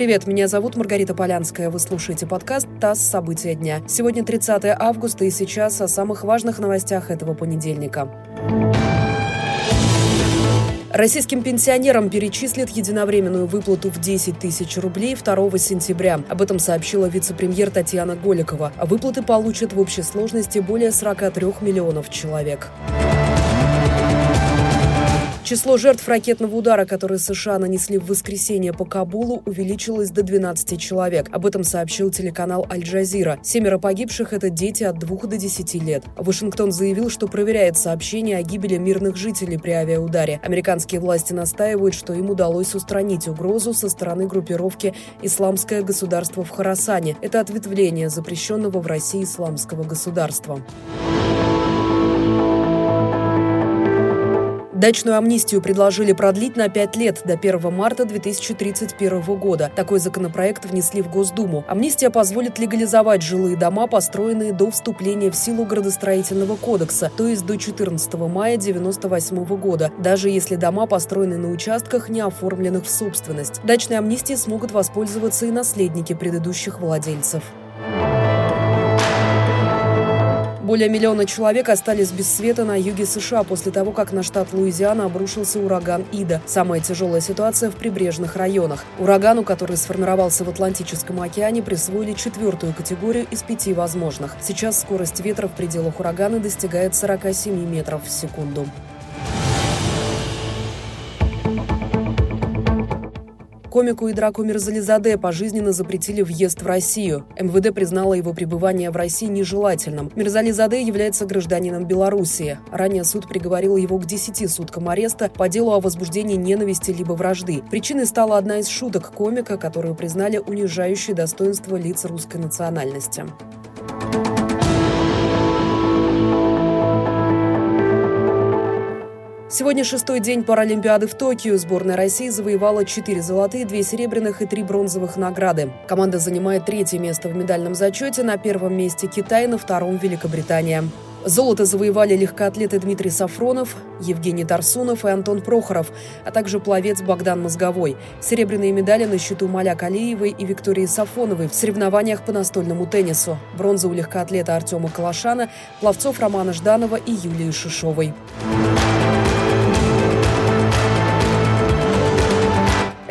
привет! Меня зовут Маргарита Полянская. Вы слушаете подкаст «ТАСС. События дня». Сегодня 30 августа и сейчас о самых важных новостях этого понедельника. Российским пенсионерам перечислят единовременную выплату в 10 тысяч рублей 2 сентября. Об этом сообщила вице-премьер Татьяна Голикова. Выплаты получат в общей сложности более 43 миллионов человек. Число жертв ракетного удара, который США нанесли в воскресенье по Кабулу, увеличилось до 12 человек. Об этом сообщил телеканал «Аль-Джазира». Семеро погибших – это дети от 2 до 10 лет. Вашингтон заявил, что проверяет сообщения о гибели мирных жителей при авиаударе. Американские власти настаивают, что им удалось устранить угрозу со стороны группировки «Исламское государство в Харасане». Это ответвление запрещенного в России исламского государства. Дачную амнистию предложили продлить на 5 лет до 1 марта 2031 года. Такой законопроект внесли в Госдуму. Амнистия позволит легализовать жилые дома, построенные до вступления в силу градостроительного кодекса, то есть до 14 мая 1998 года, даже если дома построены на участках, не оформленных в собственность. Дачной амнистией смогут воспользоваться и наследники предыдущих владельцев. Более миллиона человек остались без света на юге США после того, как на штат Луизиана обрушился ураган Ида. Самая тяжелая ситуация в прибрежных районах. Урагану, который сформировался в Атлантическом океане, присвоили четвертую категорию из пяти возможных. Сейчас скорость ветра в пределах урагана достигает 47 метров в секунду. Комику Идраку Мирзализаде пожизненно запретили въезд в Россию. МВД признало его пребывание в России нежелательным. Мирзализаде является гражданином Белоруссии. Ранее суд приговорил его к 10 суткам ареста по делу о возбуждении ненависти либо вражды. Причиной стала одна из шуток комика, которую признали унижающей достоинство лиц русской национальности. Сегодня шестой день Паралимпиады в Токио. Сборная России завоевала четыре золотые, две серебряных и три бронзовых награды. Команда занимает третье место в медальном зачете. На первом месте Китай, на втором Великобритания. Золото завоевали легкоатлеты Дмитрий Сафронов, Евгений Тарсунов и Антон Прохоров, а также пловец Богдан Мозговой. Серебряные медали на счету Маля Калиевой и Виктории Сафоновой в соревнованиях по настольному теннису. Бронза у легкоатлета Артема Калашана, пловцов Романа Жданова и Юлии Шишовой.